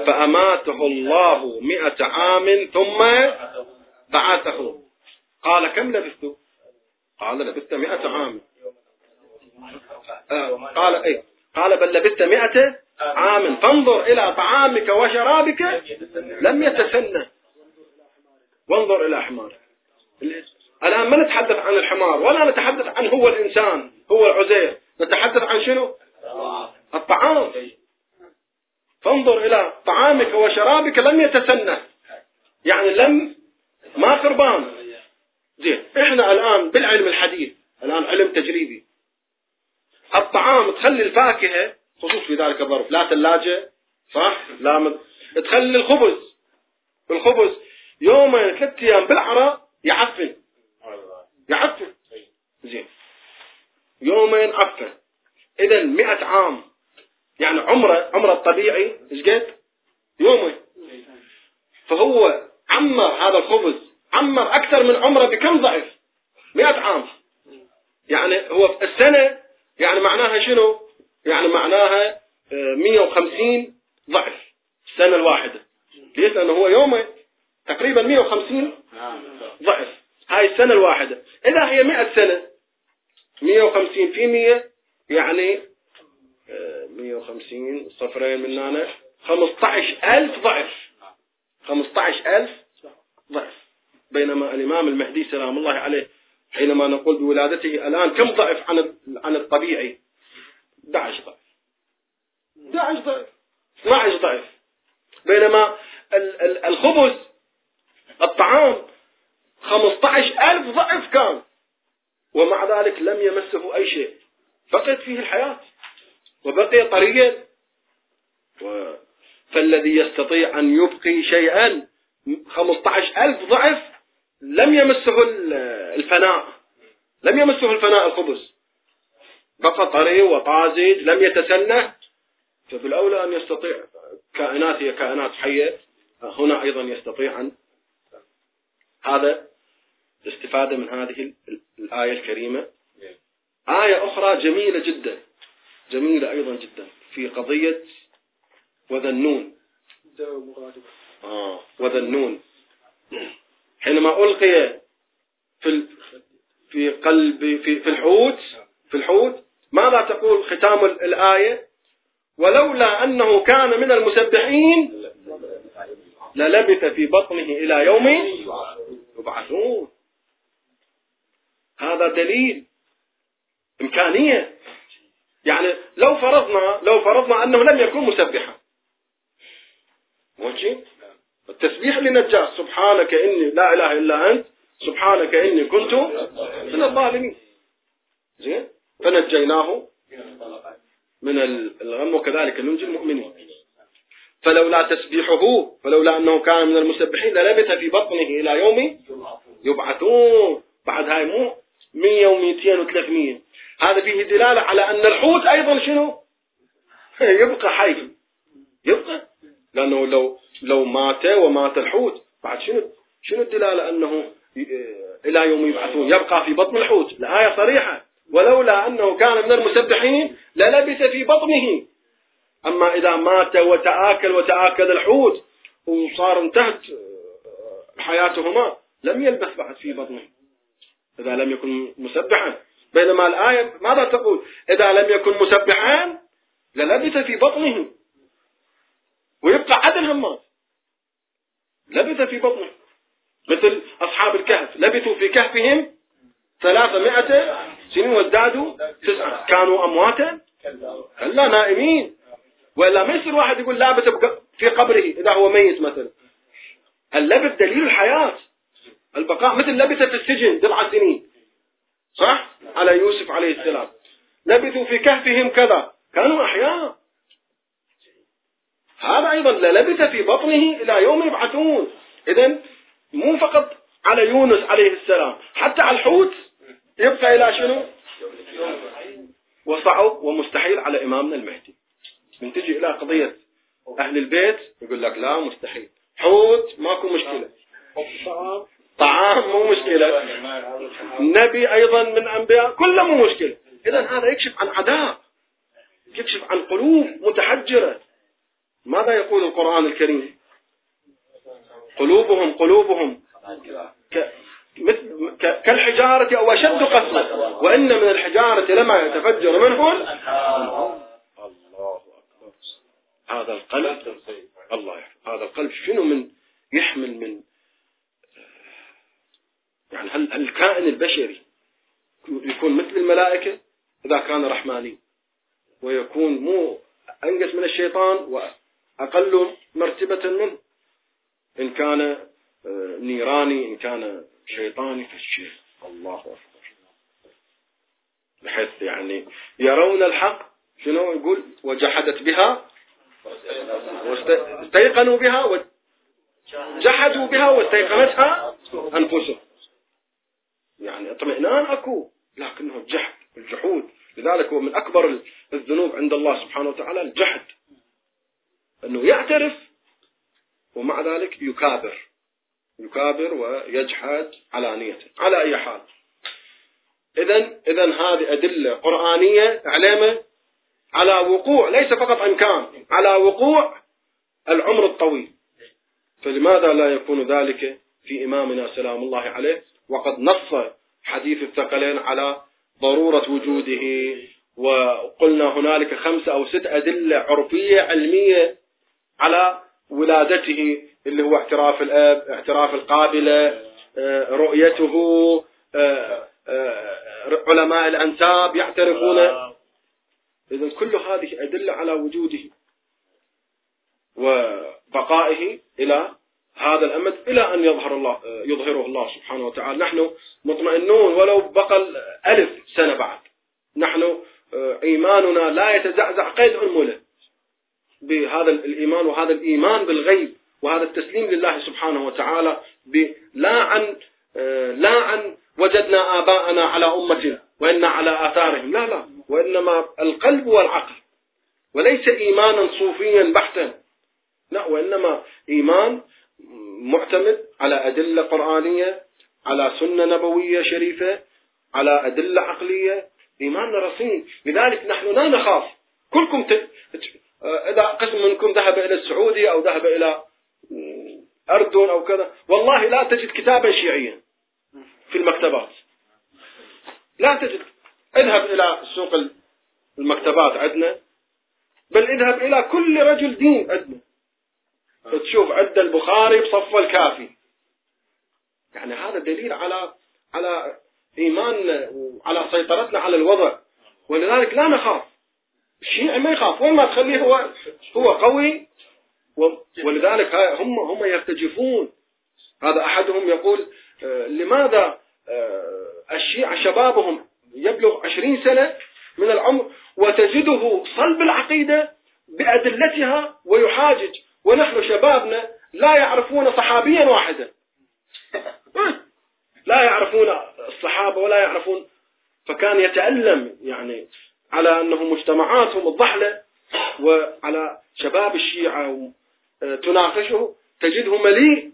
فأماته الله مئة عام ثم بعثه. قال كم لبثت؟ قال لبثت مئة عام. آه. قال اي قال بل لبثت مئة عام. فانظر إلى طعامك وشرابك. لم يتسنى وانظر إلى حمارك. الآن ما نتحدث عن الحمار ولا نتحدث عن هو الإنسان هو عزير نتحدث عن شنو؟ الطعام. فانظر إلى طعامك وشرابك لم يتسنى يعني لم ما خربان زين إحنا الآن بالعلم الحديث الآن علم تجريبي. الطعام تخلي الفاكهة خصوص في ذلك الظرف لا ثلاجة صح؟ لا مد... تخلي الخبز. الخبز يومين ثلاث أيام بالعراء يعفن. يعفن. زين. يومين عفن. اذا مئة عام. يعني عمره عمره الطبيعي إيش قد؟ يومين فهو عمر هذا الخبز. عمر أكثر من عمره بكم ضعف؟ مئة عام. يعني هو السنة يعني معناها شنو؟ يعني معناها 150 آه، ضعف السنة الواحدة ليش؟ لأنه هو يومين تقريبا 150 ضعف هاي السنة الواحدة إذا هي 100 سنة 150 في 100 يعني 150 آه، صفرين من هنا 15000 ضعف 15000 ضعف بينما الإمام المهدي سلام الله عليه حينما نقول بولادته الآن كم ضعف عن عن الطبيعي؟ 11 ضعف. 11 ضعف. 12 ضعف. بينما الخبز الطعام 15000 ضعف كان. ومع ذلك لم يمسه أي شيء. بقيت فيه الحياة. وبقي طريا. فالذي يستطيع أن يبقي شيئا 15000 ضعف لم يمسه الفناء. لم يمسه الفناء الخبز. بقى طري وطازج لم يتسنه فبالأولى أن يستطيع كائنات هي كائنات حية. هنا أيضا يستطيع أن هذا الاستفادة من هذه الآية الكريمة. آية أخرى جميلة جدا. جميلة أيضا جدا. في قضية وذنون. آه وذنون. حينما ألقي في في قلب في في الحوت في الحوت ماذا تقول ختام الآية؟ ولولا أنه كان من المسبحين للبث في بطنه إلى يوم يبعثون. هذا دليل إمكانية. يعني لو فرضنا لو فرضنا أنه لم يكن مسبحا. ماشي التسبيح لنجاة سبحانك إني لا إله إلا أنت. سبحانك إني كنت من الظالمين. زين؟ فنجيناه من الغم وكذلك ننجي المؤمنين. فلولا تسبيحه فلولا أنه كان من المسبحين للبث في بطنه إلى يوم يبعثون. بعد هاي مو 100 و200 و300 هذا فيه دلالة على أن الحوت أيضا شنو؟ [laughs] يبقى حي. يبقى لأنه لو لو مات ومات الحوت بعد شنو شنو الدلالة أنه إلى يوم يبعثون؟ يبقى في بطن الحوت. الآية صريحة. ولولا أنه كان من المسبحين للبث في بطنه. أما إذا مات وتآكل وتآكل الحوت وصار انتهت حياتهما لم يلبث بعد في بطنه. إذا لم يكن مسبحا. بينما الآية ماذا تقول؟ إذا لم يكن مسبحا للبث في بطنه. ويبقى عدل همات لبث في بطنه. مثل أصحاب الكهف. لبثوا في كهفهم ثلاثمائة سنين وازدادوا تسعة. كانوا أمواتا؟ كلا نائمين. ولا ما يصير واحد يقول لابث في قبره إذا هو ميت مثلا. اللبث دليل الحياة. البقاء مثل لبث في السجن بضع سنين. صح؟ على يوسف عليه السلام. لبثوا في كهفهم كذا. كانوا أحياء. هذا أيضا لبث في بطنه إلى يوم يبعثون. إذا مو فقط على يونس عليه السلام حتى على الحوت يبقى إلى شنو؟ وصعب ومستحيل على إمامنا المهدي. من تجي إلى قضية أهل البيت يقول لك لا مستحيل. حوت ماكو مشكلة. طعام مو مشكلة. نبي أيضا من أنبياء كله مو مشكلة. إذا هذا يكشف عن عداء يكشف عن قلوب متحجرة. ماذا يقول القرآن الكريم؟ قلوبهم قلوبهم. كالحجارة أو أشد قسوة. وإن من الحجارة لما يتفجر منه الله أكبر هذا القلب الله يحفظ هذا القلب شنو من يحمل من يعني هل الكائن البشري يكون مثل الملائكة إذا كان رحماني؟ ويكون مو أنقص من الشيطان وأقل مرتبة منه. إن كان آه، نيراني إن كان شيطاني فالشيء الله أكبر. بحيث يعني يرون الحق شنو يقول؟ وجحدت بها. واستيقنوا بها وجحدوا بها واستيقنتها أنفسهم. يعني اطمئنان أكو لكنه جحد الجحود. لذلك هو من أكبر الذنوب عند الله سبحانه وتعالى الجحد. أنه يعترف ومع ذلك يكابر. يكابر ويجحد علانية على أي حال. إذا إذا هذه أدلة قرآنية علامة على وقوع ليس فقط إمكان على وقوع العمر الطويل. فلماذا لا يكون ذلك في إمامنا سلام الله عليه؟ وقد نص حديث الثقلين على ضرورة وجوده وقلنا هنالك خمسة أو ست أدلة عرفية علمية على ولادته اللي هو اعتراف الأب اعتراف القابلة آه، رؤيته آه، آه، علماء الأنساب يعترفون. إذا كل هذه أدلة على وجوده وبقائه إلى هذا الأمد إلى أن يظهر الله يظهره الله سبحانه وتعالى. نحن مطمئنون ولو بقى ألف سنة بعد. نحن إيماننا لا يتزعزع قيد أنمله بهذا الإيمان وهذا الإيمان بالغيب وهذا التسليم لله سبحانه وتعالى لا عن لا عن وجدنا آباءنا على أمة وإنا على آثارهم. لا لا. وإنما القلب والعقل. وليس إيمانا صوفيا بحتا. لا وإنما إيمان معتمد على أدلة قرآنية على سنة نبوية شريفة على أدلة عقلية. إيمان رصين. لذلك نحن لا نخاف. كلكم. إذا قسم منكم ذهب إلى السعودية أو ذهب إلى أردن أو كذا والله لا تجد كتابا شيعيا في المكتبات. لا تجد. اذهب إلى سوق المكتبات عندنا بل اذهب إلى كل رجل دين عندنا. تشوف عند البخاري بصف الكافي. يعني هذا دليل على على إيماننا وعلى سيطرتنا على الوضع. ولذلك لا نخاف. الشيعي ما يخاف. وين ما تخليه هو هو قوي. ولذلك هم هم يرتجفون. هذا أحدهم يقول آه، لماذا آه، الشيعة شبابهم يبلغ عشرين سنة من العمر وتجده صلب العقيدة بأدلتها ويحاجج. ونحن شبابنا لا يعرفون صحابيا واحدا. [laughs] لا يعرفون الصحابة ولا يعرفون. فكان يتألم يعني. على أنه مجتمعاتهم الضحلة وعلى شباب الشيعة تناقشه تجده مليء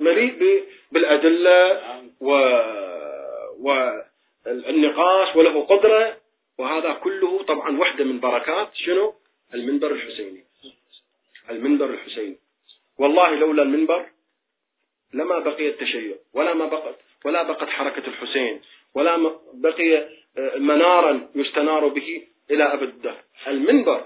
مليء بالأدلة و والنقاش وله قدرة وهذا كله طبعا وحدة من بركات شنو؟ المنبر الحسيني. المنبر الحسيني. والله لولا المنبر لما بقي التشيع ولا ما بقت. ولا بقت حركة الحسين ولا بقي آه، منارا يستنار به إلى أبد الدهر. المنبر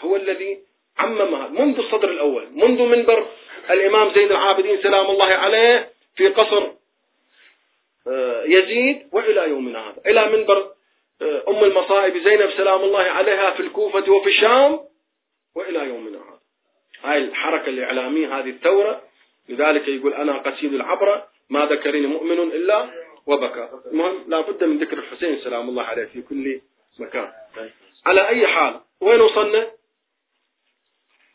هو الذي عممها منذ الصدر الأول منذ منبر الإمام زين العابدين سلام الله عليه في قصر آه، يزيد وإلى يومنا هذا. إلى منبر آه، أم المصائب زينب سلام الله عليها في الكوفة وفي الشام وإلى يومنا هذا. هاي الحركة الإعلامية هذه الثورة لذلك يقول أنا قسيد العبرة ما ذكرني مؤمن إلا وبكى. المهم لا بد من ذكر الحسين سلام الله عليه في كل مكان. على أي حال وين وصلنا؟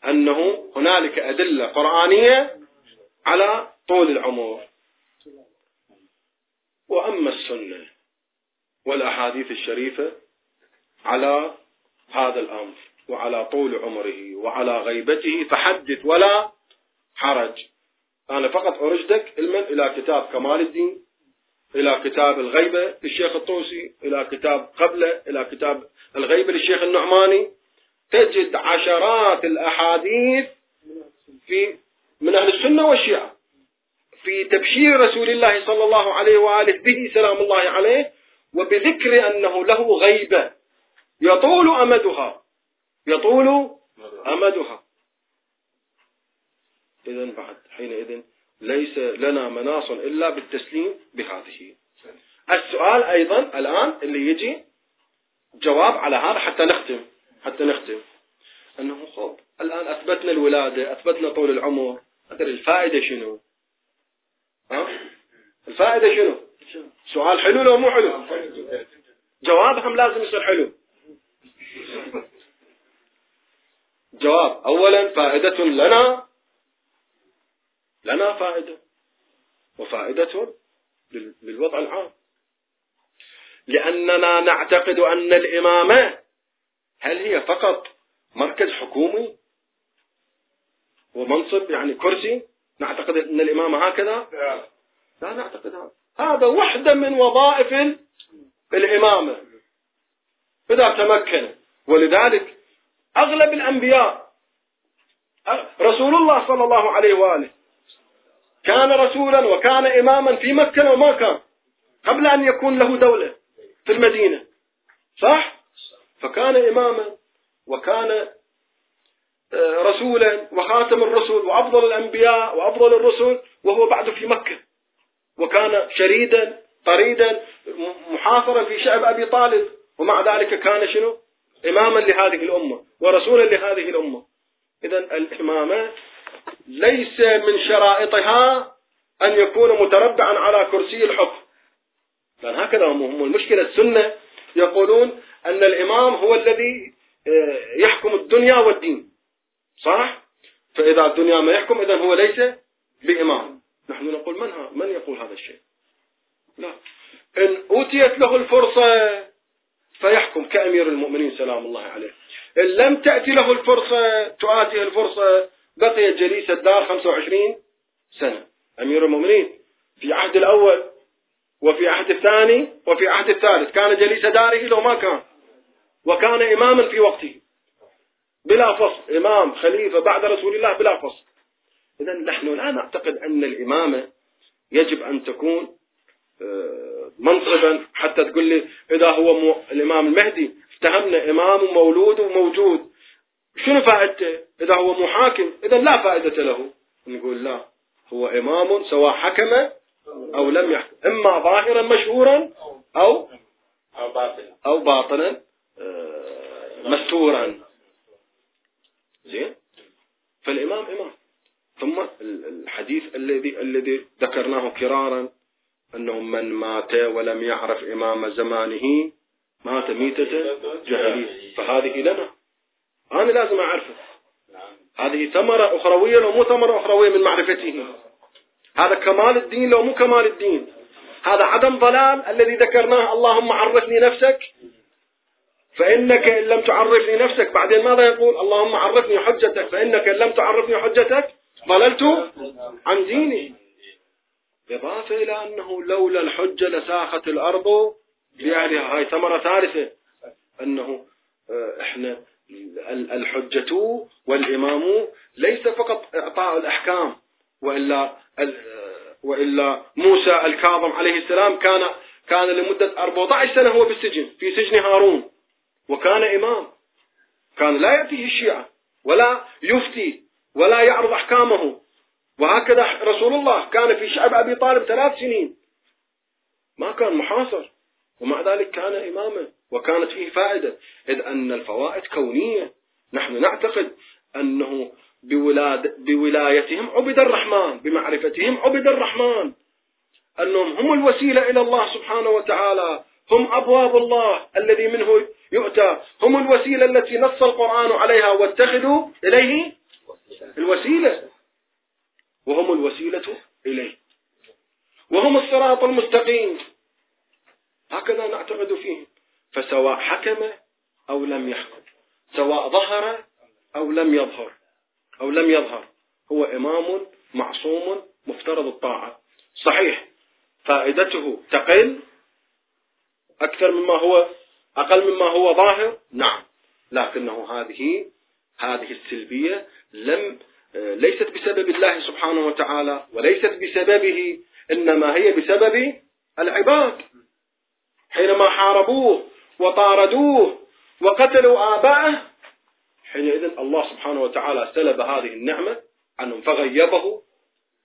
أنه هنالك أدلة قرآنية على طول العمر. وأما السنة والأحاديث الشريفة على هذا الأمر وعلى طول عمره وعلى غيبته فحدث ولا حرج. أنا فقط أرشدك علما إلى كتاب كمال الدين إلى كتاب الغيبة للشيخ الطوسي إلى كتاب قبله إلى كتاب الغيبة للشيخ النعماني. تجد عشرات الأحاديث في من أهل السنة والشيعة. في تبشير رسول الله صلى الله عليه وآله به سلام الله عليه وبذكر أنه له غيبة يطول أمدها يطول أمدها. إذا بعد حينئذ ليس لنا مناص إلا بالتسليم بهذه. السؤال أيضا الآن اللي يجي جواب على هذا حتى نختم حتى نختم. أنه خب الآن أثبتنا الولادة أثبتنا طول العمر أدري الفائدة شنو؟ ها؟ الفائدة شنو؟ سؤال حلو لو مو حلو؟ جوابهم لازم يصير حلو. جواب أولا فائدة لنا لنا فائدة وفائدة للوضع العام. لأننا نعتقد أن الإمامة هل هي فقط مركز حكومي ومنصب يعني كرسي؟ نعتقد أن الإمامة هكذا؟ لا. نعتقد هذا. هذا وحدة من وظائف الإمامة. إذا تمكن. ولذلك أغلب الأنبياء رسول الله صلى الله عليه وآله كان رسولا وكان إماما في مكة وما كان قبل أن يكون له دولة في المدينة. صح؟ فكان إماما وكان آه، رسولا وخاتم الرسل وأفضل الأنبياء وأفضل الرسل وهو بعد في مكة. وكان شريدا طريدا محاصرا في شعب أبي طالب. ومع ذلك كان شنو؟ إماما لهذه الأمة ورسولا لهذه الأمة. إذا الإمامة ليس من شرائطها أن يكون متربعا على كرسي الحكم. لأن هكذا هم المشكلة السنة يقولون أن الإمام هو الذي آه، يحكم الدنيا والدين. صح؟ فإذا الدنيا ما يحكم إذا هو ليس بإمام. نحن نقول من, من يقول هذا الشيء؟ لا. إن أوتيت له الفرصة فيحكم كأمير المؤمنين سلام الله عليه. إن لم تأتي له الفرصة تؤاتي الفرصة بقي جليس الدار 25 سنة. أمير المؤمنين في عهد الأول وفي عهد الثاني وفي عهد الثالث. كان جليس داره لو ما كان وكان إماما في وقته. بلا فصل إمام خليفة بعد رسول الله بلا فصل. إذا نحن لا نعتقد أن الإمامة يجب أن تكون آه، منصبا. حتى تقول لي إذا هو الإمام المهدي افتهمنا إمام مولود وموجود. شنو فائدته إذا هو محاكم إذا لا فائدة له. نقول لا هو إمام سواء حكم أو لم يحكم. إما ظاهرا مشهورا أو أو باطنا آه، مستورا. زين؟ فالإمام إمام. ثم الحديث الذي الذي ذكرناه كرارا أنه من مات ولم يعرف إمام زمانه مات ميتة جاهلية. فهذه لنا أنا لازم أعرفه. هذه ثمرة أخروية لو مو ثمرة أخروية من معرفته. هذا كمال الدين لو مو كمال الدين. هذا عدم ضلال الذي ذكرناه. اللهم عرفني نفسك. فإنك إن لم تعرفني نفسك بعدين ماذا يقول؟ اللهم عرفني حجتك. فإنك إن لم تعرفني حجتك ضللت عن ديني. إضافة إلى أنه لولا الحجة لساخت الأرض بأهلها. هاي ثمرة ثالثة. أنه آه، إحنا الحجة والإمام ليس فقط إعطاء الأحكام وإلا وإلا موسى الكاظم عليه السلام كان كان لمدة 14 سنة هو بالسجن في سجن هارون وكان إمام. كان لا يأتيه الشيعة ولا يفتي ولا يعرض أحكامه. وهكذا رسول الله كان في شعب أبي طالب ثلاث سنين. ما كان محاصر ومع ذلك كان إماما. وكانت فيه فائدة إذ أن الفوائد كونية. نحن نعتقد أنه بولاد بولايتهم عبد الرحمن بمعرفتهم عبد الرحمن. أنهم هم الوسيلة إلى الله سبحانه وتعالى. هم أبواب الله الذي منه يؤتى. هم الوسيلة التي نص القرآن عليها واتخذوا إليه الوسيلة. وهم الوسيلة إليه. وهم الصراط المستقيم. هكذا نعتقد فيهم فسواء حكم أو لم يحكم. سواء ظهر أو لم يظهر. أو لم يظهر. هو إمام معصوم مفترض الطاعة. صحيح. فائدته تقل أكثر مما هو أقل مما هو ظاهر؟ نعم. لكنه هذه هذه السلبية لم ليست بسبب الله سبحانه وتعالى وليست بسببه إنما هي بسبب العباد. حينما حاربوه وطاردوه وقتلوا آباءه. حينئذ الله سبحانه وتعالى سلب هذه النعمة عنهم فغيبه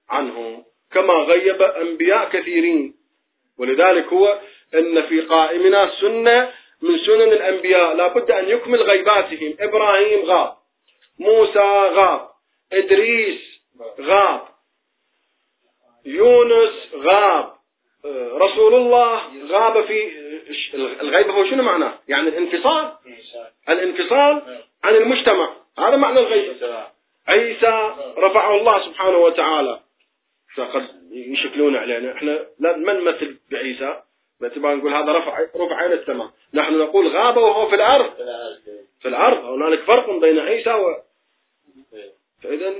عنهم كما غيب أنبياء كثيرين. ولذلك هو إن في قائمنا سنة من سنن الأنبياء. لابد أن يكمل غيباتهم. إبراهيم غاب موسى غاب إدريس غاب يونس غاب رسول الله غاب في الغيبة هو شنو معناه؟ يعني الانفصال. الانفصال عن المجتمع. هذا معنى الغيبة عيسى رفعه الله سبحانه وتعالى. فقد يشكلون علينا. إحنا ما نمثل بعيسى. باعتبار نقول هذا رفع رفع عين السماء. نحن نقول غاب وهو في الأرض. في الأرض. هنالك فرق بين عيسى و فإذا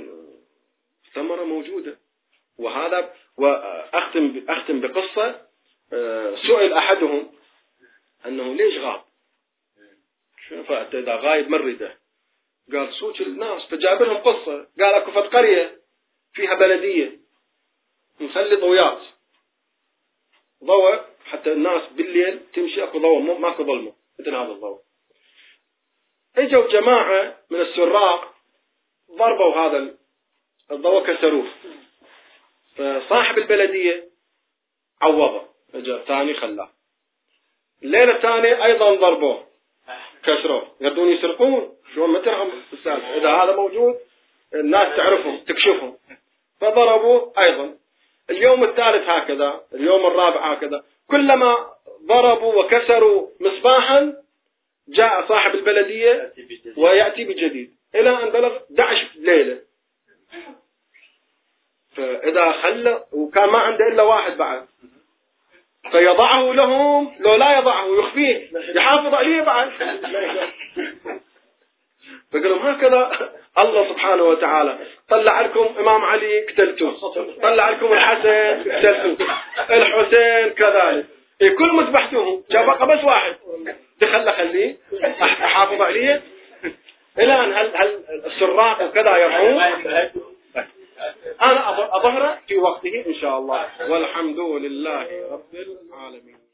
ثمره موجودة. وهذا وأختم أختم بقصة. آه، سئل أحدهم انه ليش غاب؟ فانت اذا غايب مرده قال صوت الناس فجاب لهم قصة. قال أكو فت قرية فيها بلدية. نخلي ضويات ضوء حتى الناس بالليل تمشي أكو ضوء ماكو ظلمة. مثل هذا الضوء. إجوا جماعة من السراق ضربوا هذا الضوء كسروه. فصاحب البلدية عوضه. اجى ثاني خلاه. الليلة الثانية أيضا ضربوه. كسروه يردون يسرقون شلون ما ترهم السالفه إذا هذا موجود الناس تعرفهم تكشفهم. فضربوه أيضا. اليوم الثالث هكذا اليوم الرابع هكذا. كلما ضربوا وكسروا مصباحا جاء صاحب البلدية ويأتي بجديد. إلى أن بلغ 11 ليلة. فإذا خلى وكان ما عنده إلا واحد بعد. فيضعه لهم لو لا يضعه يخفيه. يحافظ عليه بعد. فقال لهم هكذا الله سبحانه وتعالى. طلع لكم إمام علي قتلتم طلع لكم الحسن قتلتم الحسين كذلك. إيه كل مذبحتوهم جاب بس واحد. دخل خليه أحافظ عليه. إلى ان هل هل السراق وكذا يرمون أنا اظهره في وقته إن شاء الله. والحمد لله رب العالمين.